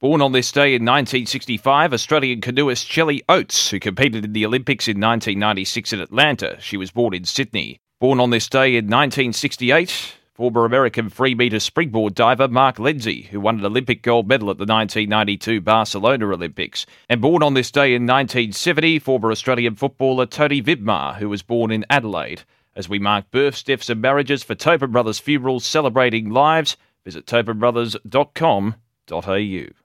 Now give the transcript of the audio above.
Born on this day in 1965, Australian canoeist Shelley Oates, who competed in the Olympics in 1996 in Atlanta. She was born in Sydney. Born on this day in 1968, former American free meter springboard diver Mark Lenzi, who won an Olympic gold medal at the 1992 Barcelona Olympics. And born on this day in 1970, former Australian footballer Tony Vidmar, who was born in Adelaide. As we mark births, deaths, and marriages for Tobin Brothers Funerals celebrating lives, visit tobinbrothers.com.au.